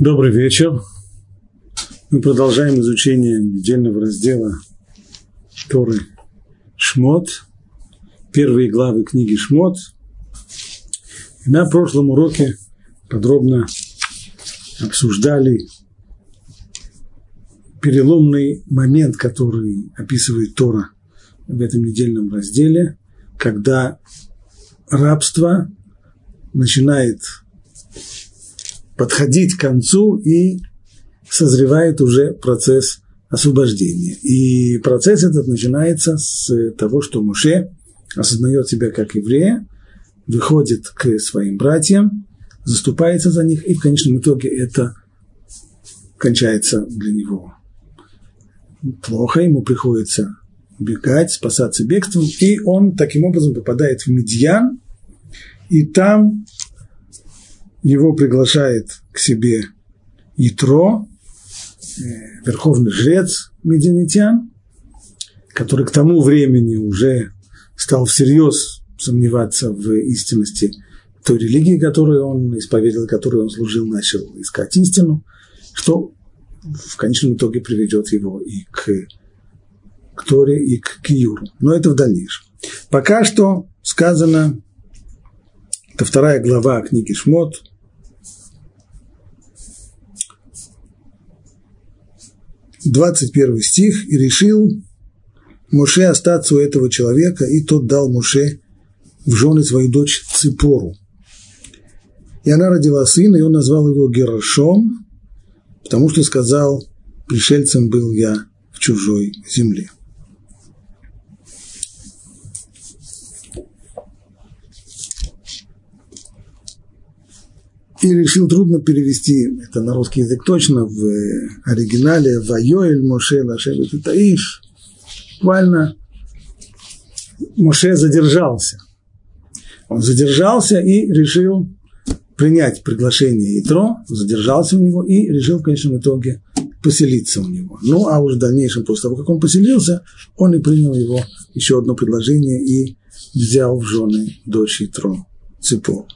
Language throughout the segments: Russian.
Добрый вечер. Мы продолжаем изучение недельного раздела Торы Шмот, первые главы книги Шмот. И на прошлом уроке подробно обсуждали переломный момент, который описывает Тора в этом недельном разделе, когда рабство начинает подходить к концу и созревает уже процесс освобождения. И процесс этот начинается с того, что Муше осознает себя как еврея, выходит к своим братьям, заступается за них, и в конечном итоге это кончается для него плохо, ему приходится бегать, спасаться бегством, и он таким образом попадает в Медьян, и там его приглашает к себе Итро, э, верховный жрец медианитян, который к тому времени уже стал всерьез сомневаться в истинности той религии, которую он исповедовал, которой он служил, начал искать истину, что в конечном итоге приведет его и к, к Торе, и к Киюру. Но это в дальнейшем. Пока что сказано, это вторая глава книги Шмот, 21 стих, и решил Моше остаться у этого человека, и тот дал Моше в жены свою дочь Ципору. И она родила сына, и он назвал его Герашом, потому что сказал, пришельцем был я в чужой земле. И решил трудно перевести это на русский язык точно в оригинале «Вайоэль Моше Лашевит Таиш». Буквально Моше задержался. Он задержался и решил принять приглашение Итро, задержался у него и решил в конечном итоге поселиться у него. Ну, а уже в дальнейшем, после того, как он поселился, он и принял его еще одно предложение и взял в жены дочь Итро, Ципор.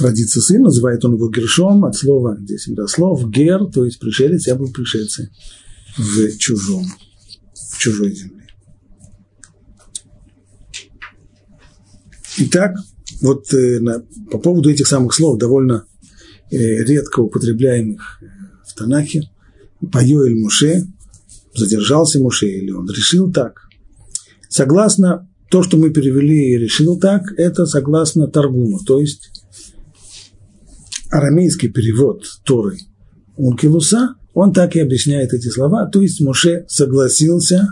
Родится сын, называет он его Гершом, от слова, здесь всегда слов, гер, то есть пришелец, я был пришельцем в чужом, в чужой земле. Итак, вот э, на, по поводу этих самых слов, довольно э, редко употребляемых в Танахе, Пайоэль Муше, задержался Муше, или он решил так. Согласно то, что мы перевели и решил так, это согласно Таргуму, то есть арамейский перевод Торы Ункилуса, он так и объясняет эти слова, то есть Моше согласился,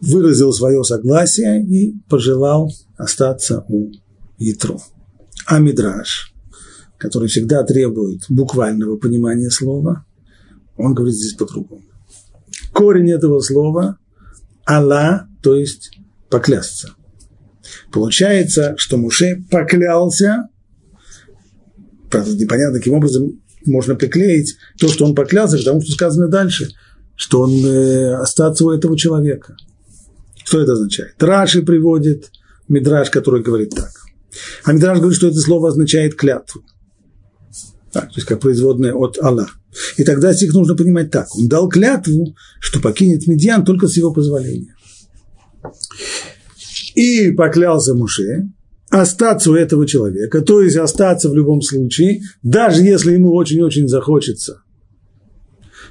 выразил свое согласие и пожелал остаться у Ятро. А Мидраш, который всегда требует буквального понимания слова, он говорит здесь по-другому. Корень этого слова – Алла, то есть поклясться. Получается, что Муше поклялся непонятно, каким образом можно приклеить то, что он поклялся, к тому, что сказано дальше, что он э, остаться у этого человека. Что это означает? Раши приводит Мидраш, который говорит так. А Мидраш говорит, что это слово означает клятву. Так, то есть как производное от Аллах. И тогда стих нужно понимать так. Он дал клятву, что покинет Медиан только с его позволения. И поклялся Муше, остаться у этого человека, то есть остаться в любом случае, даже если ему очень-очень захочется,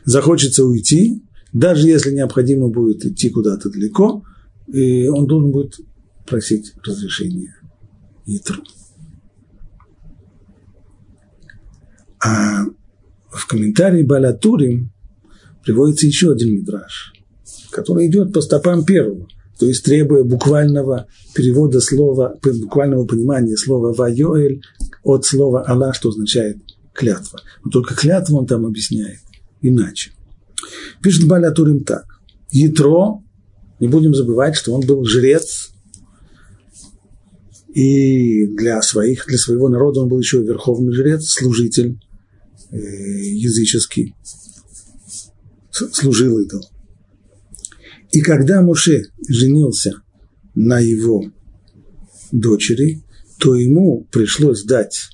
захочется уйти, даже если необходимо будет идти куда-то далеко, и он должен будет просить разрешения. Итру. А в комментарии Балатурим приводится еще один мидраж, который идет по стопам первого – то есть требуя буквального перевода слова, буквального понимания слова «вайоэль» от слова «Аллах», что означает клятва. Но только клятву он там объясняет иначе. Пишет Баля Турим так. Ятро, не будем забывать, что он был жрец, и для, своих, для своего народа он был еще верховный жрец, служитель э, языческий, служил идол. И когда Муше женился на его дочери, то ему пришлось дать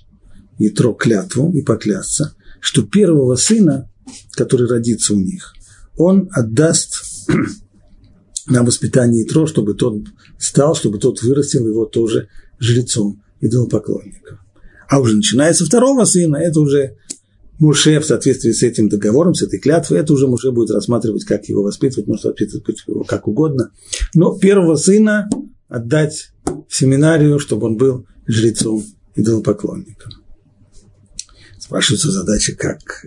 Итро клятву и поклясться, что первого сына, который родится у них, он отдаст на воспитание Итро, чтобы тот стал, чтобы тот вырастил его тоже жрецом, идолопоклонником. А уже начиная со второго сына, это уже Муше в соответствии с этим договором, с этой клятвой, это уже Муше будет рассматривать, как его воспитывать, может воспитывать его как угодно. Но первого сына отдать в семинарию, чтобы он был жрецом, идолопоклонником. Спрашивается задача, как,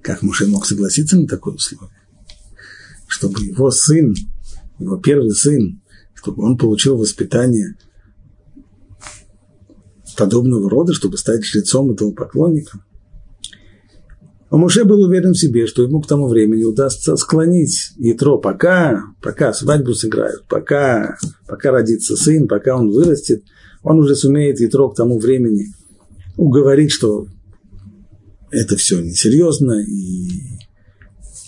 как Муше мог согласиться на такое условие, чтобы его сын, его первый сын, чтобы он получил воспитание подобного рода, чтобы стать жрецом и поклонником. А Муше был уверен в себе, что ему к тому времени удастся склонить Ятро, пока, пока свадьбу сыграют, пока, пока родится сын, пока он вырастет, он уже сумеет Ятро к тому времени уговорить, что это все несерьезно, и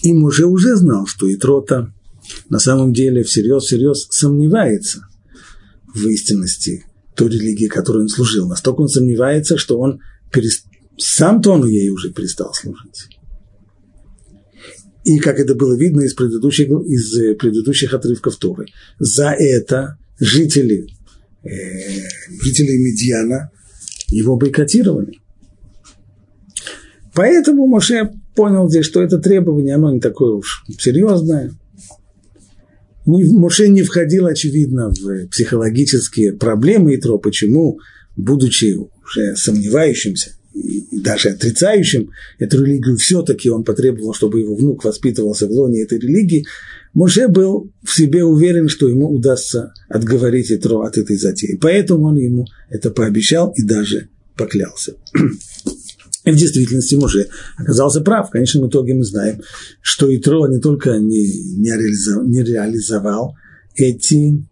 им уже уже знал, что Итрота на самом деле всерьез-всерьез сомневается в истинности той религии, которой он служил. Настолько он сомневается, что он перест... сам-то он ей уже перестал служить. И как это было видно из предыдущих, из э, предыдущих отрывков Торы, за это жители, э, жители Медьяна его бойкотировали. Поэтому Моше понял здесь, что это требование, оно не такое уж серьезное – Моше не входил, очевидно, в психологические проблемы Итро. Почему, будучи уже сомневающимся и даже отрицающим эту религию, все-таки он потребовал, чтобы его внук воспитывался в лоне этой религии, Моше был в себе уверен, что ему удастся отговорить Итро от этой затеи. Поэтому он ему это пообещал и даже поклялся. И в действительности Муше оказался прав. В конечном итоге мы знаем, что Итро не только не, не, реализовал, не реализовал эти,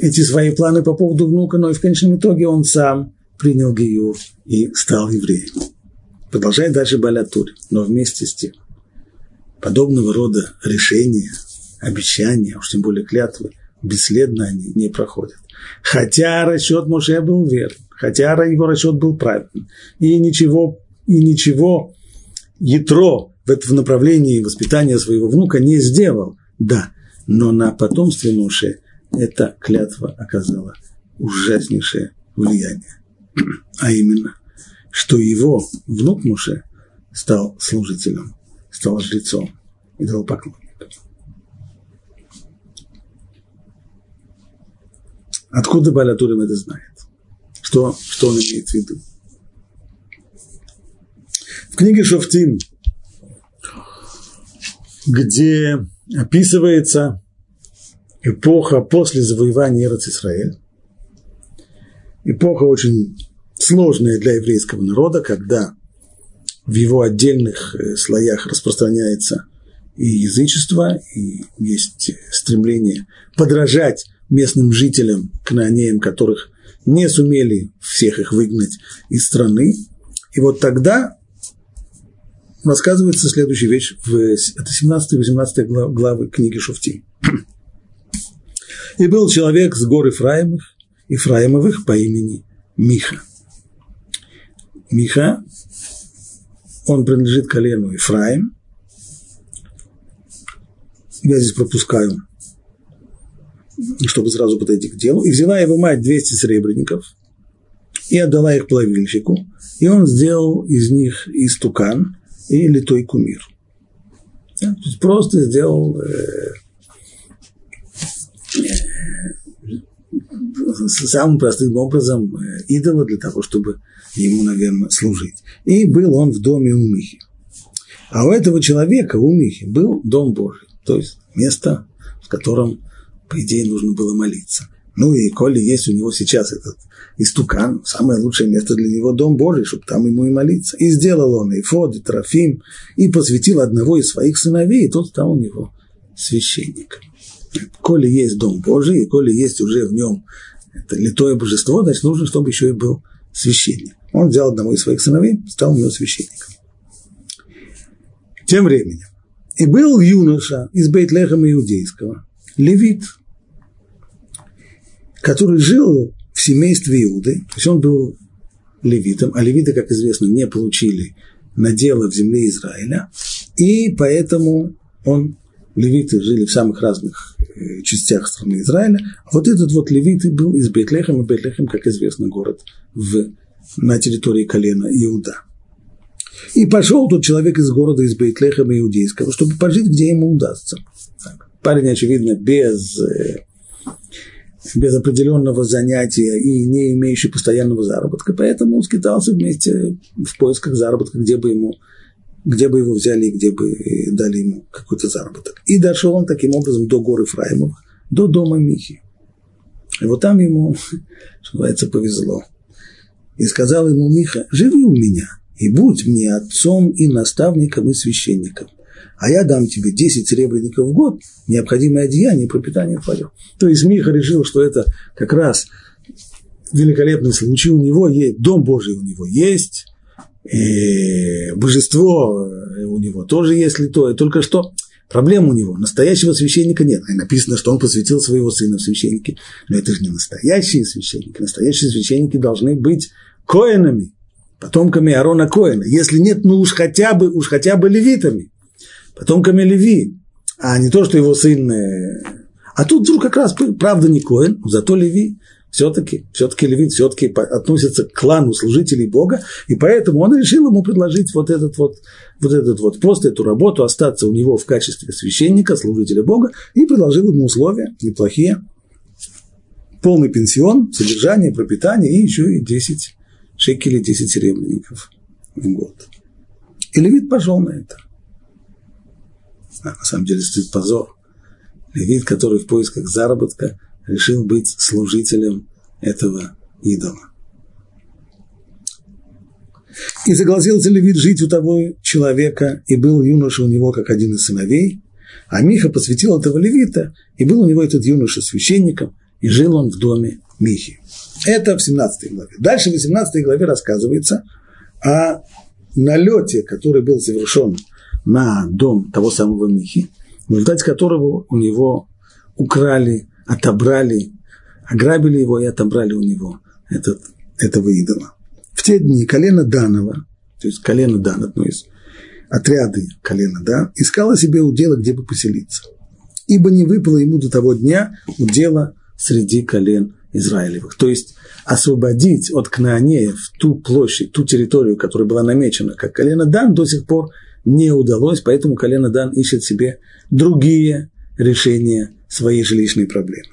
эти свои планы по поводу внука, но и в конечном итоге он сам принял Гиюр и стал евреем. Продолжает дальше Балятур, но вместе с тем подобного рода решения, обещания, уж тем более клятвы, бесследно они не проходят. Хотя расчет Моше был верен хотя его расчет был правильным. И ничего, и ничего Ятро в, это, в направлении воспитания своего внука не сделал. Да, но на потомстве Моше эта клятва оказала ужаснейшее влияние. А именно, что его внук Моше стал служителем, стал жрецом, идолопоклонником. Откуда Балятурим это знает? Что, что он имеет в виду? В книге Шофтим, где описывается эпоха после завоевания Израиль, эпоха очень сложная для еврейского народа, когда в его отдельных э, слоях распространяется и язычество, и есть стремление подражать местным жителям, кнаанеям, которых не сумели всех их выгнать из страны. И вот тогда рассказывается следующая вещь, в, это 17-18 главы книги Шуфти. И был человек с гор Ифраимых, Ифраимовых по имени Миха. Миха, он принадлежит колену Ифраим. Я здесь пропускаю чтобы сразу подойти к делу, и взяла его мать 200 сребреников и отдала их плавильщику, и он сделал из них истукан и литой кумир. Просто сделал э, самым простым образом э, идола для того, чтобы ему, наверное, служить. И был он в доме у Михи. А у этого человека, у Михи, был дом Божий, то есть место, в котором по идее, нужно было молиться. Ну и коли есть у него сейчас этот истукан, самое лучшее место для него – дом Божий, чтобы там ему и молиться. И сделал он и Фод, и Трофим, и посвятил одного из своих сыновей, и тот стал у него священником. Коли есть дом Божий, и коли есть уже в нем это литое божество, значит, нужно, чтобы еще и был священник. Он взял одного из своих сыновей, стал у него священником. Тем временем, и был юноша из Бейтлехама Иудейского, левит, который жил семействе Иуды, то есть он был левитом, а левиты, как известно, не получили надела в земле Израиля, и поэтому он, левиты жили в самых разных э, частях страны Израиля, а вот этот вот левит был из Бетлехема, Бетлехем, как известно, город в, на территории колена Иуда. И пошел тот человек из города, из Бейтлехема иудейского, чтобы пожить, где ему удастся. Так. Парень, очевидно, без э, без определенного занятия и не имеющий постоянного заработка, поэтому он скитался вместе в поисках заработка, где бы ему где бы его взяли и где бы дали ему какой-то заработок. И дошел он таким образом до горы Фраимов, до дома Михи. И вот там ему, что называется, повезло. И сказал ему Миха, живи у меня, и будь мне отцом и наставником и священником а я дам тебе 10 серебряников в год, необходимое одеяние и пропитание твое. То есть Миха решил, что это как раз великолепный случай. У него есть, Дом Божий у него есть, и божество у него тоже есть литое, только что проблема у него, настоящего священника нет. И написано, что он посвятил своего сына в священники, но это же не настоящие священники. Настоящие священники должны быть коинами, потомками Арона Коина. Если нет, ну уж хотя бы, уж хотя бы левитами потомками Леви, а не то, что его сын... Э, а тут вдруг как раз, правда, не Коин, зато Леви все-таки, все-таки Левит все-таки относится к клану служителей Бога, и поэтому он решил ему предложить вот этот вот, вот этот вот пост, эту работу, остаться у него в качестве священника, служителя Бога, и предложил ему условия неплохие, полный пенсион, содержание, пропитание и еще и 10 шекелей, 10 серебряников в год. И Левит пошел на это на самом деле стоит позор. Левит, который в поисках заработка решил быть служителем этого идола. И согласился Левит жить у того человека, и был юноша у него как один из сыновей, а Миха посвятил этого Левита, и был у него этот юноша священником, и жил он в доме Михи. Это в 17 главе. Дальше в 18 главе рассказывается о налете, который был совершен на дом того самого Михи, в результате которого у него украли, отобрали, ограбили его и отобрали у него этот, этого идола. В те дни колено Данова, то есть колено Дан, одно из отряды колена, да, искало себе удела, где бы поселиться. Ибо не выпало ему до того дня удела среди колен Израилевых. То есть освободить от Кнаанеев ту площадь, ту территорию, которая была намечена как колено Дан, до сих пор не удалось, поэтому колено Дан ищет себе другие решения своей жилищной проблемы.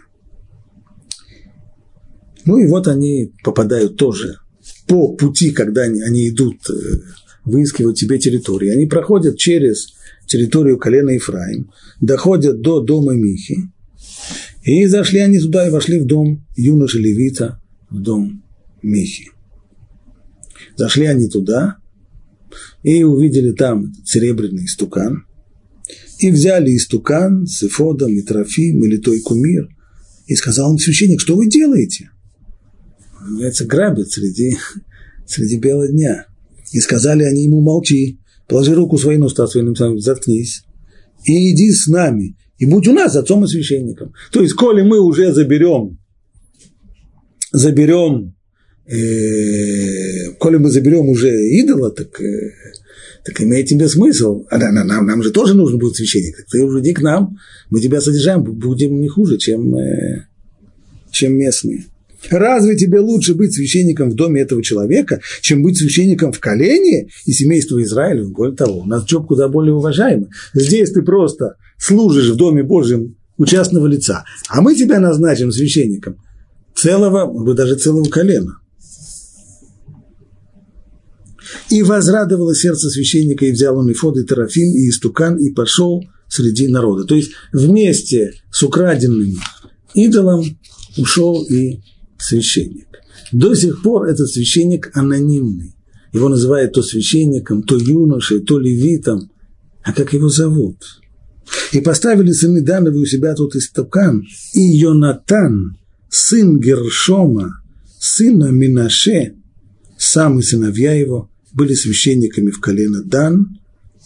Ну и вот они попадают тоже по пути, когда они, они идут э, выискивать себе территории. Они проходят через территорию колена Ефраим, доходят до дома Михи, и зашли они туда и вошли в дом юноши Левита, в дом Михи. Зашли они туда, и увидели там серебряный стукан, и взяли истукан с эфодом, и трофим, и литой кумир, и сказал им священник, что вы делаете? Называется, грабят среди, среди бела дня. И сказали они ему, молчи, положи руку своей на уста своим, заткнись, и иди с нами, и будь у нас отцом и священником. То есть, коли мы уже заберем, заберем э, коли мы заберем уже идола, так, э, так имеет тебе смысл. А нам, нам, нам же тоже нужен будет священник. Ты уже иди к нам, мы тебя содержаем, будем не хуже, чем, э, чем местные. Разве тебе лучше быть священником в доме этого человека, чем быть священником в колене и семействе Израиля? Более того, у нас джоб куда более уважаемый. Здесь ты просто служишь в доме Божьем у частного лица, а мы тебя назначим священником целого, даже целого колена. И возрадовало сердце священника, и взял он и Фод, и Тарафим, и Истукан, и пошел среди народа. То есть вместе с украденным идолом ушел и священник. До сих пор этот священник анонимный. Его называют то священником, то юношей, то левитом. А как его зовут? И поставили сыны Дановы у себя тут Истукан и Йонатан, сын Гершома, сына Минаше, сам и сыновья его, были священниками в колено Дан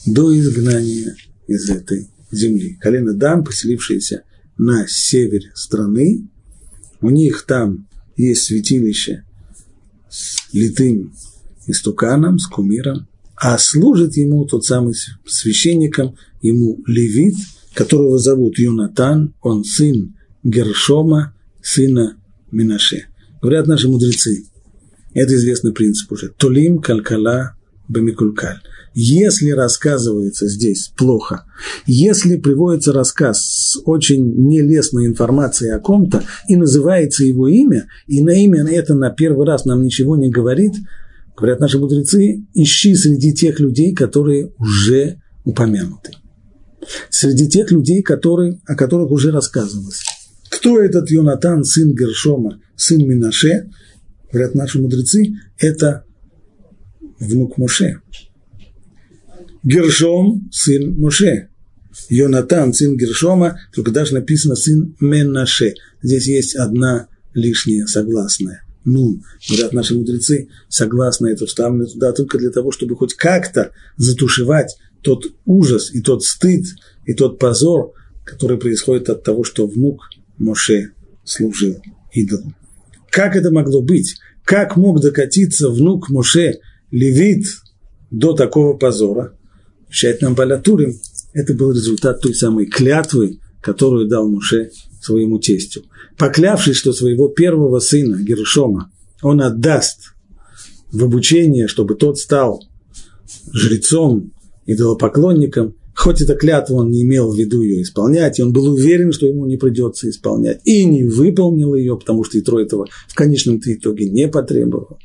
до изгнания из этой земли. Колено Дан, поселившееся на севере страны, у них там есть святилище с литым истуканом, с кумиром, а служит ему тот самый священником, ему левит, которого зовут Юнатан, он сын Гершома, сына Минаше. Говорят наши мудрецы, это известный принцип уже. Тулим калькала бамикулькаль. Если рассказывается здесь плохо, если приводится рассказ с очень нелестной информацией о ком-то, и называется его имя, и на имя это на первый раз нам ничего не говорит, говорят наши мудрецы, ищи среди тех людей, которые уже упомянуты. Среди тех людей, которые, о которых уже рассказывалось. Кто этот Йонатан, сын Гершома, сын Минаше? Говорят наши мудрецы, это внук Моше. Гершом – сын Моше. Йонатан – сын Гершома, только даже написано сын Менаше. Здесь есть одна лишняя согласная. Ну, говорят наши мудрецы, согласно это вставлено туда только для того, чтобы хоть как-то затушевать тот ужас и тот стыд и тот позор, который происходит от того, что внук Моше служил идолу. Как это могло быть? Как мог докатиться внук Моше, левит, до такого позора? Вещает нам Балатурим, это был результат той самой клятвы, которую дал Муше своему тестю. Поклявшись, что своего первого сына, Гершома, он отдаст в обучение, чтобы тот стал жрецом, идолопоклонником, хоть эта клятва он не имел в виду ее исполнять, и он был уверен, что ему не придется исполнять, и не выполнил ее, потому что Итро этого в конечном итоге не потребовал.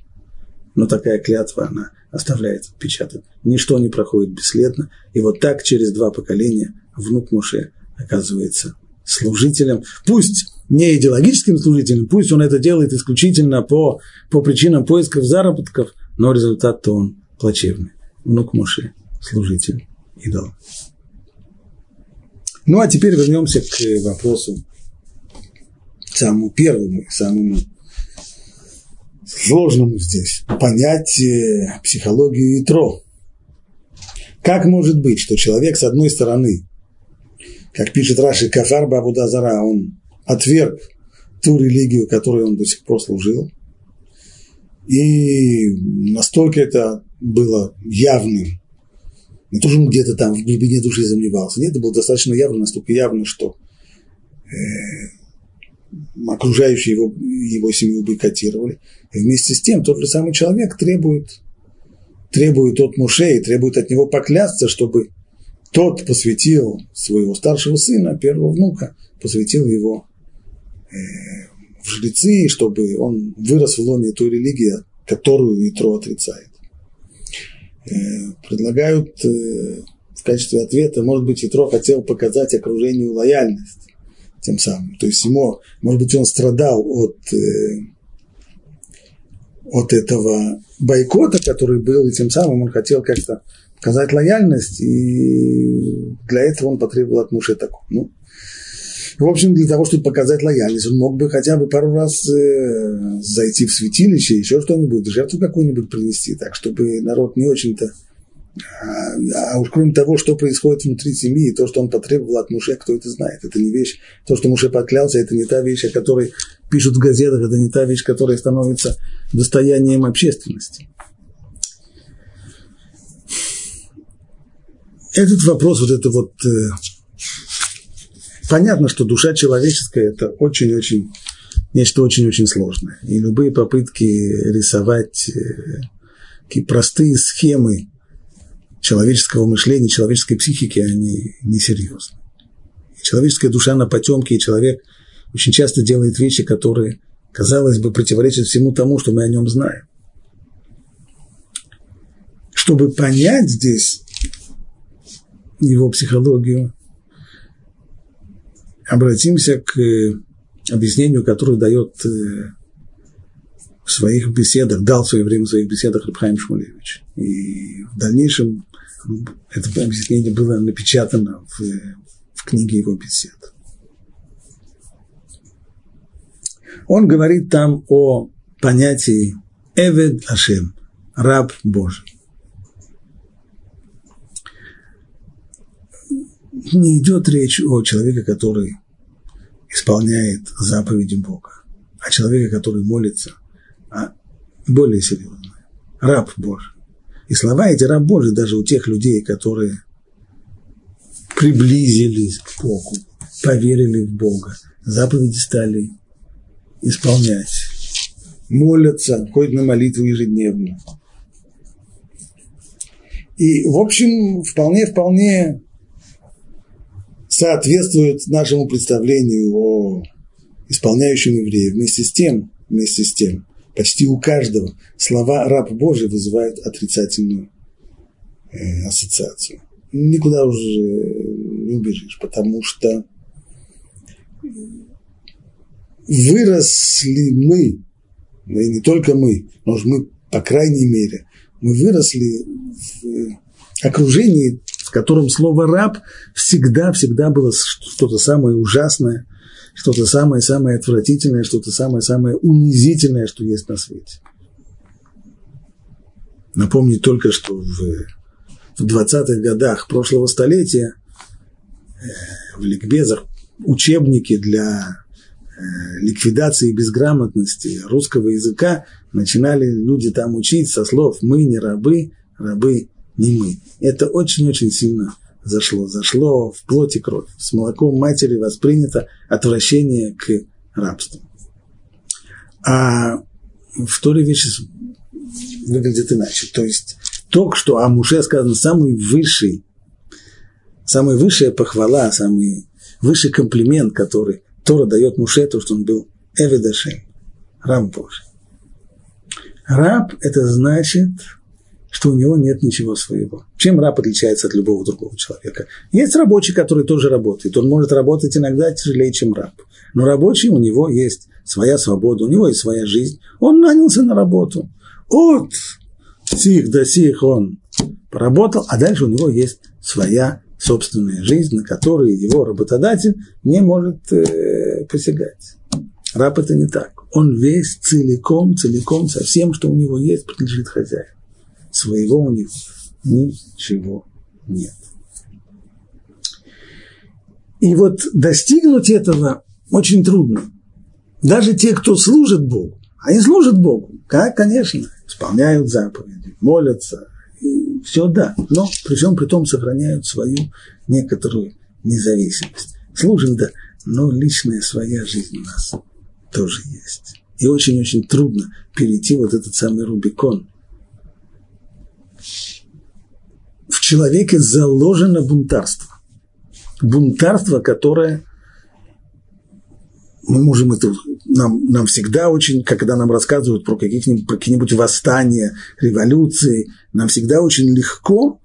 Но такая клятва, она оставляет отпечаток. Ничто не проходит бесследно. И вот так через два поколения внук Муше оказывается служителем. Пусть не идеологическим служителем, пусть он это делает исключительно по, по причинам поисков заработков, но результат-то он плачевный. Внук Муше – служитель идола. Ну а теперь вернемся к вопросу самому первому, самому сложному здесь понять э, психологию Итро. Как может быть, что человек, с одной стороны, как пишет Раши Кафар Бабудазара, он отверг ту религию, которой он до сих пор служил, и настолько это было явным, не то, что он где-то там в глубине души сомневался, нет, это было достаточно явно, настолько явно, что э, окружающие его, его семью бойкотировали. И вместе с тем тот же самый человек требует, требует от Муше и требует от него поклясться, чтобы тот посвятил своего старшего сына, первого внука, посвятил его э, в жрецы, чтобы он вырос в лоне той религии, которую Итро отрицает. Предлагают э, в качестве ответа, может быть, Итро хотел показать окружению лояльность тем самым. То есть ему, может быть, он страдал от, э, от этого бойкота, который был, и тем самым он хотел как-то показать лояльность, и для этого он потребовал от Муше такого. Ну, в общем, для того, чтобы показать лояльность, он мог бы хотя бы пару раз э, зайти в святилище, еще что-нибудь, жертву какую-нибудь принести, так, чтобы народ не очень-то а, уж кроме того, что происходит внутри семьи, то, что он потребовал от Муше, кто это знает. Это не вещь, то, что Муше поклялся, это не та вещь, о которой пишут в газетах, это не та вещь, которая становится достоянием общественности. Этот вопрос, вот это вот... Э, понятно, что душа человеческая – это очень-очень, нечто очень-очень сложное. И любые попытки рисовать э, такие простые схемы человеческого мышления, человеческой психики, они несерьезны. Человеческая душа на потемке, и человек очень часто делает вещи, которые, казалось бы, противоречат всему тому, что мы о нем знаем. Чтобы понять здесь его психологию, обратимся к объяснению, которое дает э, в своих беседах, дал в свое время в своих беседах Рабхайм Шмулевич. И в дальнейшем это объяснение было напечатано в, в книге его бесед. Он говорит там о понятии Эвед Ашем, раб Божий. Не идет речь о человеке, который исполняет заповеди Бога, а человека, который молится, а более серьезное. Раб Божий. И слова эти раб Божий даже у тех людей, которые приблизились к Богу, поверили в Бога, заповеди стали исполнять, молятся, ходят на молитву ежедневно. И, в общем, вполне-вполне соответствует нашему представлению о исполняющем еврея. Вместе с тем, вместе с тем, почти у каждого слова «раб Божий» вызывают отрицательную э, ассоциацию. Никуда уже не убежишь, потому что выросли мы, и не только мы, но мы, по крайней мере, мы выросли в окружении, в котором слово «раб» всегда-всегда было что-то самое ужасное, что-то самое-самое отвратительное, что-то самое-самое унизительное, что есть на свете. Напомню только, что в, в 20-х годах прошлого столетия э, в ликбезах учебники для э, ликвидации безграмотности русского языка начинали люди там учить со слов «мы не рабы, рабы не мы». Это очень-очень сильно зашло, зашло в плоть и кровь. С молоком матери воспринято отвращение к рабству. А в Торе вещи выглядят иначе. То есть то, что о Муше сказано, самый высший, самая высшая похвала, самый высший комплимент, который Тора дает Муше, то, что он был Эведашем, раб Божий. Раб – это значит – что у него нет ничего своего. Чем раб отличается от любого другого человека? Есть рабочий, который тоже работает. Он может работать иногда тяжелее, чем раб. Но рабочий, у него есть своя свобода, у него есть своя жизнь. Он нанялся на работу. От сих до сих он поработал, а дальше у него есть своя собственная жизнь, на которую его работодатель не может э, посягать. Раб это не так. Он весь целиком, целиком, со всем, что у него есть, принадлежит хозяину своего у них ничего нет. И вот достигнуть этого очень трудно. Даже те, кто служит Богу, они служат Богу, как, конечно, исполняют заповеди, молятся, и все да, но при всем при том сохраняют свою некоторую независимость. Служим, да, но личная своя жизнь у нас тоже есть. И очень-очень трудно перейти вот этот самый Рубикон, в человеке заложено бунтарство. Бунтарство, которое мы можем это, нам, нам всегда очень, когда нам рассказывают про какие-нибудь, какие-нибудь восстания, революции, нам всегда очень легко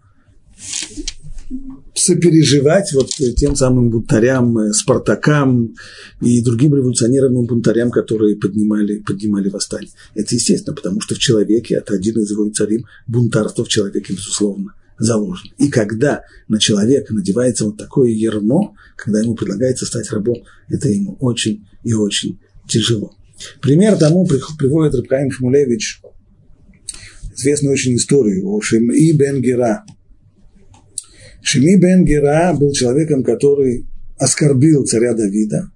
сопереживать вот тем самым бунтарям, э, Спартакам и другим революционерам и бунтарям, которые поднимали, поднимали восстание. Это естественно, потому что в человеке, это один из его царим, бунтарство в человеке, безусловно, заложено. И когда на человека надевается вот такое ермо, когда ему предлагается стать рабом, это ему очень и очень тяжело. Пример тому приводит Рабкаим Шмулевич известную очень историю о Шимии бен Гера – Шими бен Гера был человеком, который оскорбил царя Давида.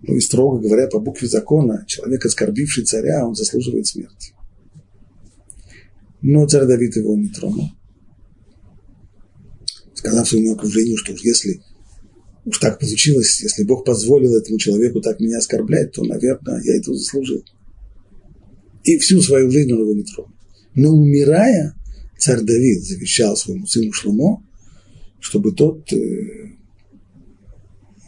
Ну и строго говоря, по букве закона, человек, оскорбивший царя, он заслуживает смерти. Но царь Давид его не тронул. Сказав своему окружению, что уж если уж так получилось, если Бог позволил этому человеку так меня оскорблять, то, наверное, я это заслужил. И всю свою жизнь он его не тронул. Но умирая, царь Давид завещал своему сыну Шлумо, чтобы тот э,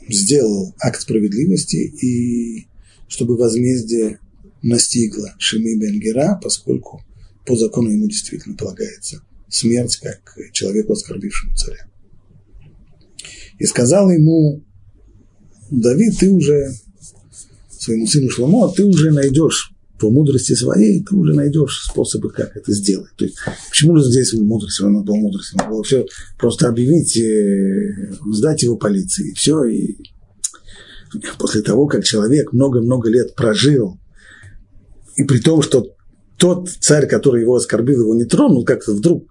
сделал акт справедливости и чтобы возмездие настигло Шими Бенгера, поскольку по закону ему действительно полагается смерть, как человеку, оскорбившему царя. И сказал ему, Давид, ты уже своему сыну Шломо, ты уже найдешь по мудрости своей ты уже найдешь способы, как это сделать. То есть, почему же здесь мудрость, он был мудростью? Надо было все просто объявить, э, сдать его полиции, и все. И после того, как человек много-много лет прожил, и при том, что тот царь, который его оскорбил, его не тронул, как-то вдруг,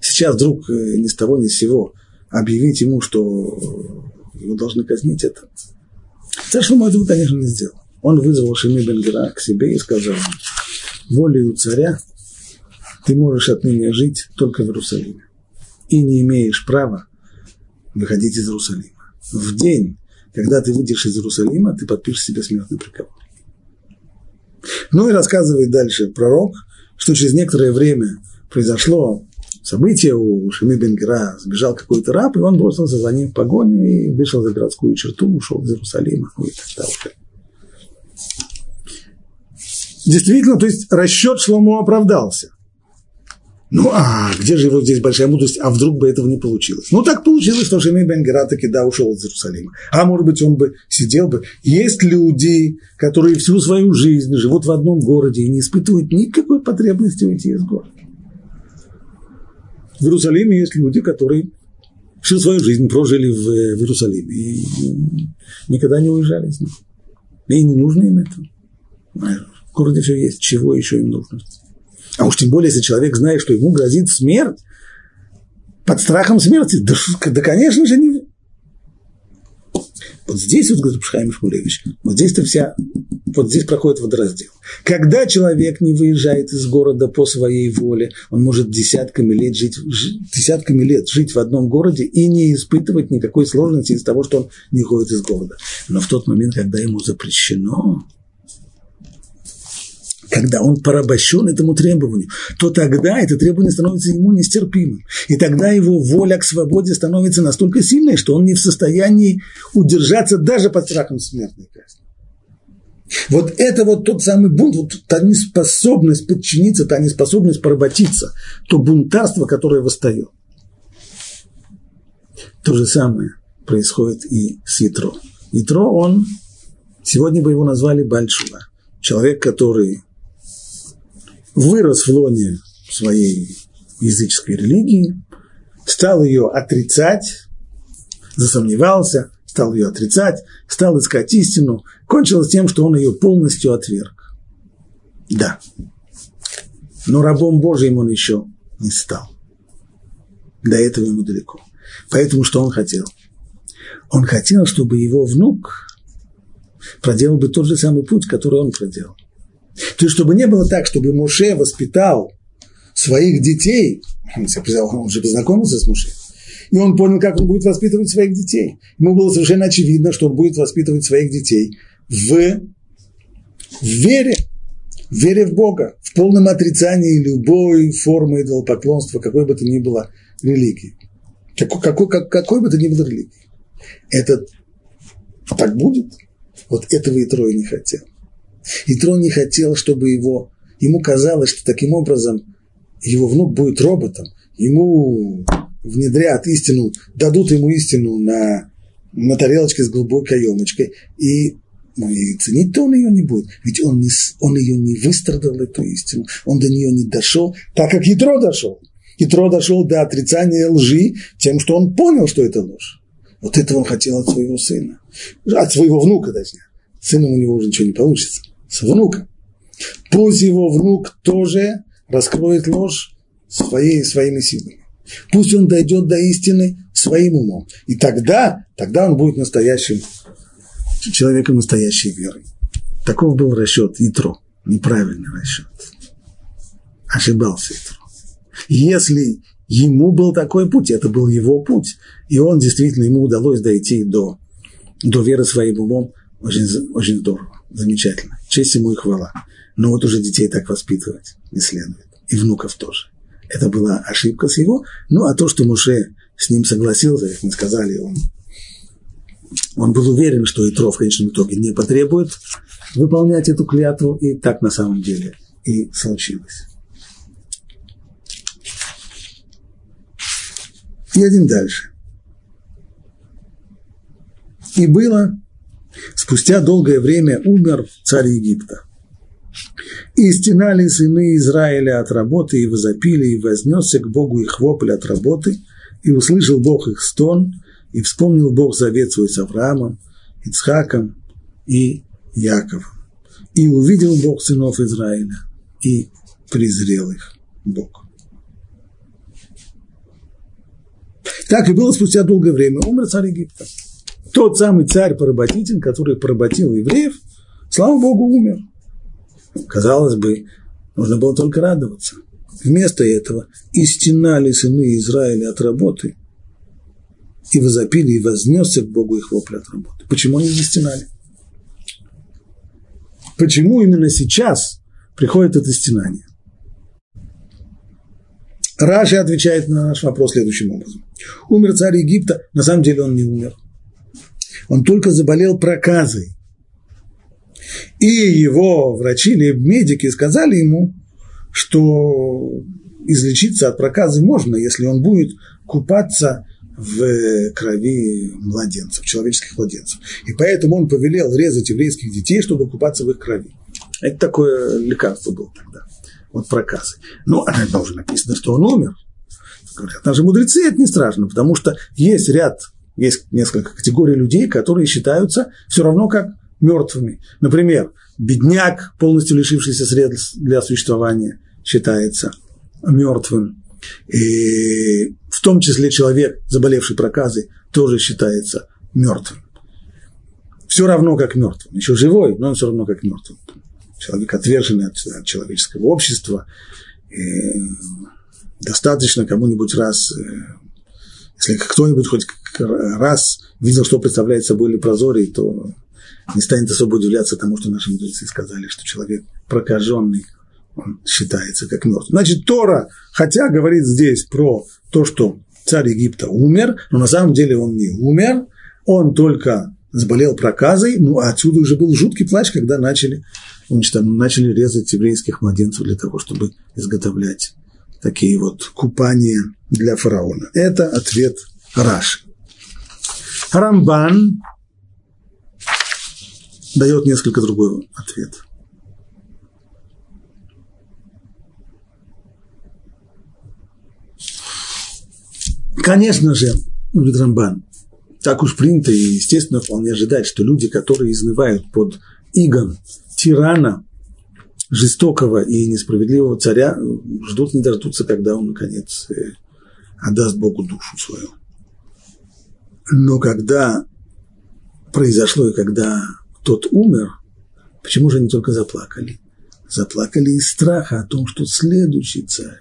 сейчас вдруг э, ни с того ни с сего объявить ему, что его должны казнить, это царь Шломо этого, конечно, не сделал. он вызвал Шеми Бенгера к себе и сказал, волею царя ты можешь отныне жить только в Иерусалиме и не имеешь права выходить из Иерусалима. В день, когда ты выйдешь из Иерусалима, ты подпишешь себе смертный приговор. Ну и рассказывает дальше пророк, что через некоторое время произошло событие, у Шими Бенгера сбежал какой-то раб, и он бросился за ним в погоню и вышел за городскую черту, ушел из Иерусалима, ну и так далее. Действительно, то есть расчет Шломо оправдался. Ну, а где же его здесь большая мудрость, а вдруг бы этого не получилось? Ну, так получилось, что Шимей бен таки, да, ушел из Иерусалима. А может быть, он бы сидел бы. Есть люди, которые всю свою жизнь живут в одном городе и не испытывают никакой потребности уйти из города. В Иерусалиме есть люди, которые всю свою жизнь прожили в, в Иерусалиме и никогда не уезжали из него. И не нужно им это. В городе все есть, чего еще им нужно. А уж тем более, если человек знает, что ему грозит смерть, под страхом смерти, да, да конечно же, не... Вот здесь вот, говорит Пшхайм Шмулевич, вот здесь-то вся, вот здесь проходит водораздел. Когда человек не выезжает из города по своей воле, он может десятками лет жить, десятками лет жить в одном городе и не испытывать никакой сложности из того, что он не ходит из города. Но в тот момент, когда ему запрещено, когда он порабощен этому требованию, то тогда это требование становится ему нестерпимым. И тогда его воля к свободе становится настолько сильной, что он не в состоянии удержаться даже под страхом смертной казни. Вот это вот тот самый бунт, вот та неспособность подчиниться, та неспособность поработиться, то бунтарство, которое восстает. То же самое происходит и с Ятро. Ятро, он, сегодня бы его назвали Бальшува. Человек, который вырос в лоне своей языческой религии, стал ее отрицать, засомневался, стал ее отрицать, стал искать истину, кончилось тем, что он ее полностью отверг. Да. Но рабом Божьим он еще не стал. До этого ему далеко. Поэтому что он хотел? Он хотел, чтобы его внук проделал бы тот же самый путь, который он проделал. То есть, чтобы не было так, чтобы Муше воспитал своих детей, он же познакомился с Муше, и он понял, как он будет воспитывать своих детей. Ему было совершенно очевидно, что он будет воспитывать своих детей в, в вере, в вере в Бога, в полном отрицании любой формы идолопоклонства, какой бы то ни было религии. Какой, какой, как, какой бы то ни было религии. Это так будет? Вот этого и Трой не хотел. И Трон не хотел, чтобы его... Ему казалось, что таким образом его внук будет роботом. Ему внедрят истину, дадут ему истину на, на тарелочке с голубой каемочкой. И, ну, и ценить-то он ее не будет. Ведь он, не, он ее не выстрадал, эту истину. Он до нее не дошел, так как Ятро дошел. Ятро дошел до отрицания лжи тем, что он понял, что это ложь. Вот этого он хотел от своего сына. От своего внука, точнее. Сыном у него уже ничего не получится с внуком. Пусть его внук тоже раскроет ложь своей, своими силами. Пусть он дойдет до истины своим умом. И тогда, тогда он будет настоящим человеком настоящей веры. Таков был расчет Итро. Неправильный расчет. Ошибался Итро. Если ему был такой путь, это был его путь, и он действительно, ему удалось дойти до, до веры своим умом, очень, очень здорово замечательно. Честь ему и хвала. Но вот уже детей так воспитывать не следует. И внуков тоже. Это была ошибка с его. Ну, а то, что Муше с ним согласился, как мы сказали, он, он был уверен, что Итро в конечном итоге не потребует выполнять эту клятву, и так на самом деле и случилось. Едем дальше. И было, Спустя долгое время умер царь Египта. И стенали сыны Израиля от работы, и возопили, и вознесся к Богу их вопль от работы, и услышал Бог их стон, и вспомнил Бог завет свой с Авраамом, Ицхаком и Яковом. И увидел Бог сынов Израиля, и презрел их Бог. Так и было спустя долгое время. Умер царь Египта тот самый царь-поработитель, который поработил евреев, Слава Богу, умер. Казалось бы, нужно было только радоваться. Вместо этого и стенали сыны Израиля от работы, и возопили, и вознесся к Богу их вопль от работы. Почему они застенали? Почему именно сейчас приходит это стенание? Раши отвечает на наш вопрос следующим образом. Умер царь Египта, на самом деле он не умер. Он только заболел проказой. И его врачи или медики сказали ему, что излечиться от проказы можно, если он будет купаться в крови младенцев, человеческих младенцев. И поэтому он повелел резать еврейских детей, чтобы купаться в их крови. Это такое лекарство было тогда, вот проказы. Ну, уже написано, что он умер. Говорят, наши мудрецы это не страшно, потому что есть ряд, есть несколько категорий людей, которые считаются все равно как мертвыми. Например, бедняк, полностью лишившийся средств для существования, считается мертвым. И в том числе человек, заболевший проказой, тоже считается мертвым. Все равно как мертвым. Еще живой, но он все равно как мертвым. Человек, отверженный от, от человеческого общества. И достаточно кому-нибудь раз, э, если кто-нибудь хоть раз видел, что представляет собой лепрозорий, то не станет особо удивляться тому, что наши мудрецы сказали, что человек прокаженный, он считается как мертвый. Значит, Тора, хотя говорит здесь про то, что царь Египта умер, но на самом деле он не умер, он только заболел проказой, ну а отсюда уже был жуткий плач, когда начали, начали резать еврейских младенцев для того, чтобы изготовлять такие вот купания для фараона. Это ответ Раши. Рамбан дает несколько другой ответ. Конечно же, говорит Рамбан, так уж принято и, естественно, вполне ожидать, что люди, которые изнывают под игом тирана, жестокого и несправедливого царя, ждут, не дождутся, когда он, наконец, э, отдаст Богу душу свою. Но когда произошло и когда тот умер, почему же они только заплакали? Заплакали из страха о том, что следующий царь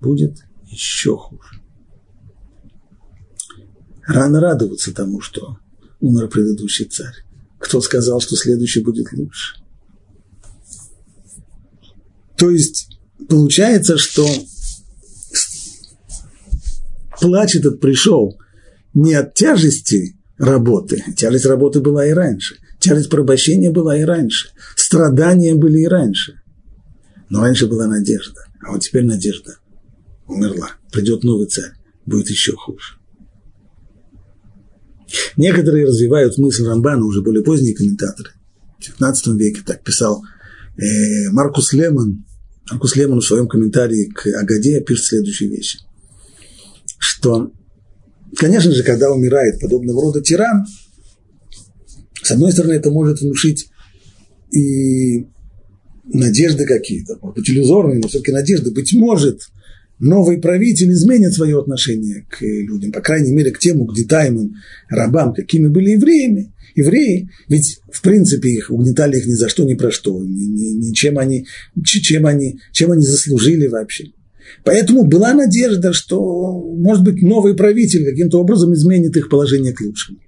будет еще хуже. Рано радоваться тому, что умер предыдущий царь. Кто сказал, что следующий будет лучше? То есть получается, что плач этот пришел не от тяжести работы, тяжесть работы была и раньше, тяжесть порабощения была и раньше, страдания были и раньше. Но раньше была надежда, а вот теперь надежда умерла. Придет новый царь, будет еще хуже. Некоторые развивают мысль Рамбана, уже более поздние комментаторы. В XIX веке так писал Маркус Лемон. Маркус Лемон в своем комментарии к Агаде пишет следующие вещи. Что, конечно же, когда умирает подобного рода тиран, с одной стороны, это может внушить и надежды какие-то, может быть, иллюзорные, но все-таки надежды. Быть может, новый правитель изменит свое отношение к людям, по крайней мере, к тем угнетаемым рабам, какими были евреями. Евреи, ведь в принципе их угнетали их ни за что, ни про что, ни, ни, ни чем, они, чем, они, чем они заслужили вообще. Поэтому была надежда, что, может быть, новый правитель каким-то образом изменит их положение к лучшему.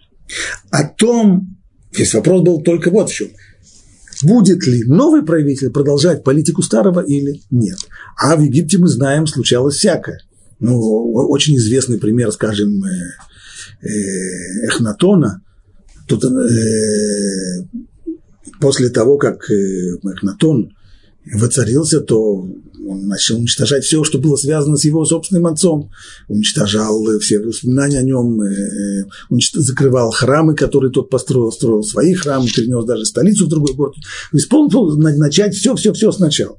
О том, весь вопрос был только вот в чем – будет ли новый правитель продолжать политику старого или нет. А в Египте мы знаем, случалось всякое. Ну, очень известный пример, скажем, э, э, Эхнатона. Тут э, после того, как Эхнатон воцарился, то он начал уничтожать все, что было связано с его собственным отцом. Уничтожал все воспоминания о нем, э, закрывал храмы, которые тот построил, строил свои храмы, перенес даже столицу в другой город. Исполнил начать все-все-все сначала.